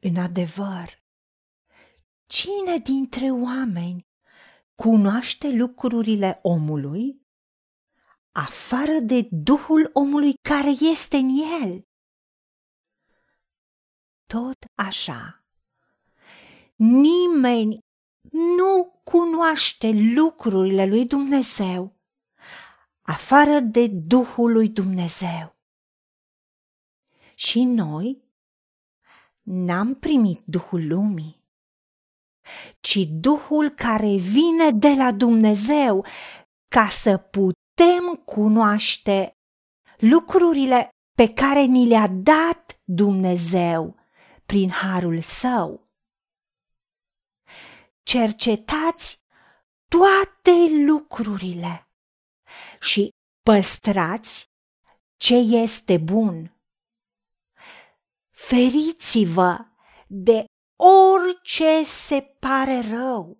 În adevăr, cine dintre oameni cunoaște lucrurile omului, afară de Duhul omului care este în el? Tot așa, nimeni nu cunoaște lucrurile lui Dumnezeu afară de Duhul lui Dumnezeu. Și noi n-am primit Duhul lumii, ci Duhul care vine de la Dumnezeu ca să putem cunoaște lucrurile pe care ni le-a dat Dumnezeu prin harul său. Cercetați toate lucrurile și păstrați ce este bun. Feriți-vă de orice se pare rău.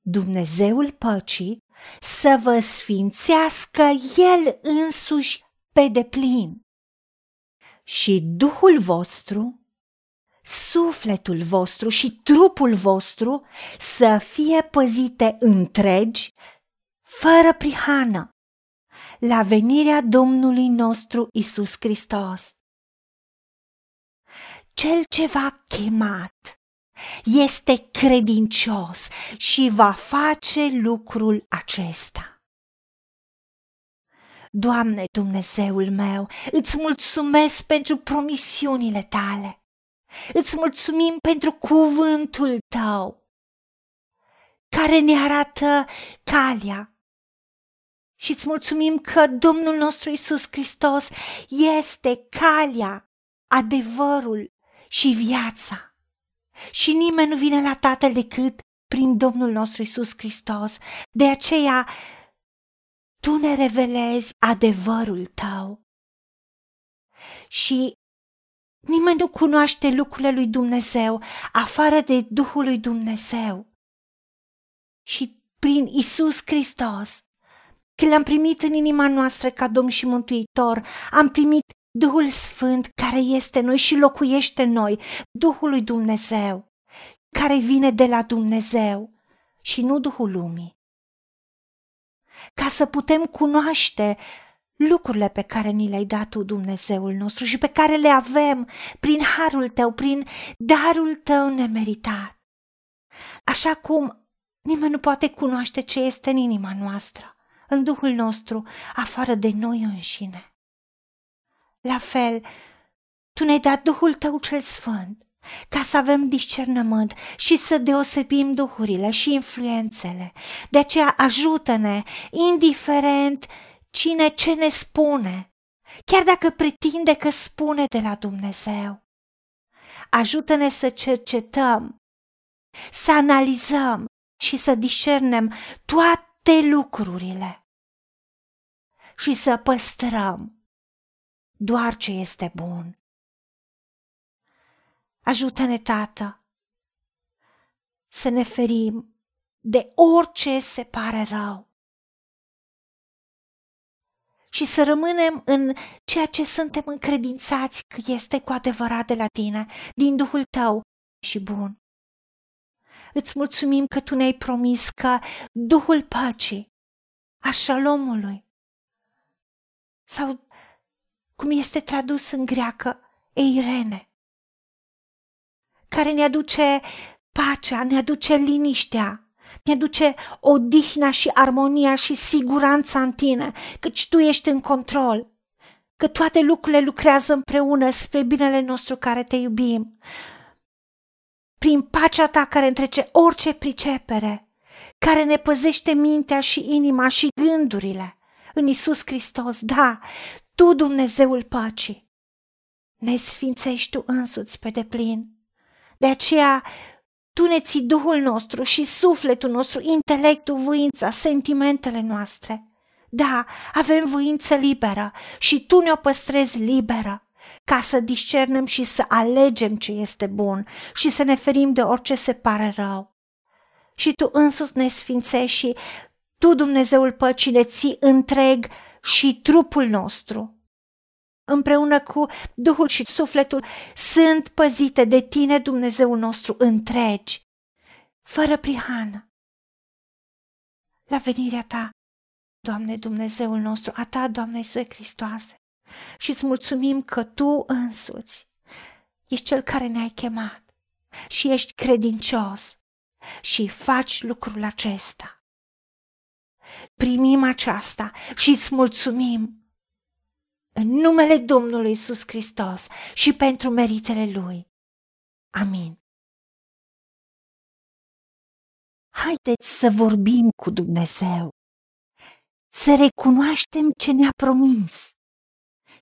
Dumnezeul păcii să vă sfințească El însuși pe deplin. Și Duhul vostru, sufletul vostru și trupul vostru să fie păzite întregi, fără prihană, la venirea Domnului nostru Isus Hristos. Cel ce v-a chemat este credincios și va face lucrul acesta. Doamne Dumnezeul meu, îți mulțumesc pentru promisiunile tale. Îți mulțumim pentru cuvântul tău, care ne arată calea. Și îți mulțumim că Domnul nostru Isus Hristos este calea, adevărul și viața. Și nimeni nu vine la Tatăl decât prin Domnul nostru Isus Hristos. De aceea, tu ne revelezi adevărul tău. Și nimeni nu cunoaște lucrurile lui Dumnezeu afară de Duhul lui Dumnezeu. Și prin Isus Hristos, când l-am primit în inima noastră ca Domn și Mântuitor, am primit Duhul Sfânt care este noi și locuiește în noi, Duhul lui Dumnezeu, care vine de la Dumnezeu și nu Duhul lumii. Ca să putem cunoaște lucrurile pe care ni le-ai dat tu, Dumnezeul nostru, și pe care le avem prin harul tău, prin darul tău nemeritat. Așa cum nimeni nu poate cunoaște ce este în inima noastră, în Duhul nostru, afară de noi înșine. La fel, tu ne-ai dat Duhul tău cel sfânt, ca să avem discernământ și să deosebim duhurile și influențele. De aceea ajută-ne, indiferent cine ce ne spune, chiar dacă pretinde că spune de la Dumnezeu. Ajută-ne să cercetăm, să analizăm și să discernem toate lucrurile și să păstrăm doar ce este bun. Ajută-ne, Tată, să ne ferim de orice se pare rău și să rămânem în ceea ce suntem încredințați că este cu adevărat de la tine, din Duhul tău și bun. Îți mulțumim că tu ne-ai promis că Duhul păcii, a șalomului, sau cum este tradus în greacă, Eirene, care ne aduce pacea, ne aduce liniștea, ne aduce odihna și armonia și siguranța în tine, căci tu ești în control, că toate lucrurile lucrează împreună spre binele nostru care te iubim. Prin pacea ta care întrece orice pricepere, care ne păzește mintea și inima și gândurile în Isus Hristos, da, tu, Dumnezeul păcii, ne sfințești tu însuți pe deplin. De aceea, tu ne ții Duhul nostru și sufletul nostru, intelectul, voința, sentimentele noastre. Da, avem voință liberă și tu ne-o păstrezi liberă ca să discernem și să alegem ce este bun și să ne ferim de orice se pare rău. Și tu însuți ne sfințești și tu, Dumnezeul păcii, ne ții întreg și trupul nostru. împreună cu Duhul și sufletul, sunt păzite de tine, Dumnezeul nostru, întregi, fără prihană. La venirea ta, Doamne Dumnezeul nostru, a ta, Doamne Iisuse Hristoase, și îți mulțumim că tu însuți ești cel care ne-ai chemat și ești credincios și faci lucrul acesta. Primim aceasta și îți mulțumim în numele Domnului Isus Hristos și pentru meritele Lui. Amin. Haideți să vorbim cu Dumnezeu, să recunoaștem ce ne-a promis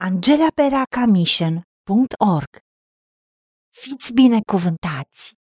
www.angelaperacamission.org. Fiți binecuvântați!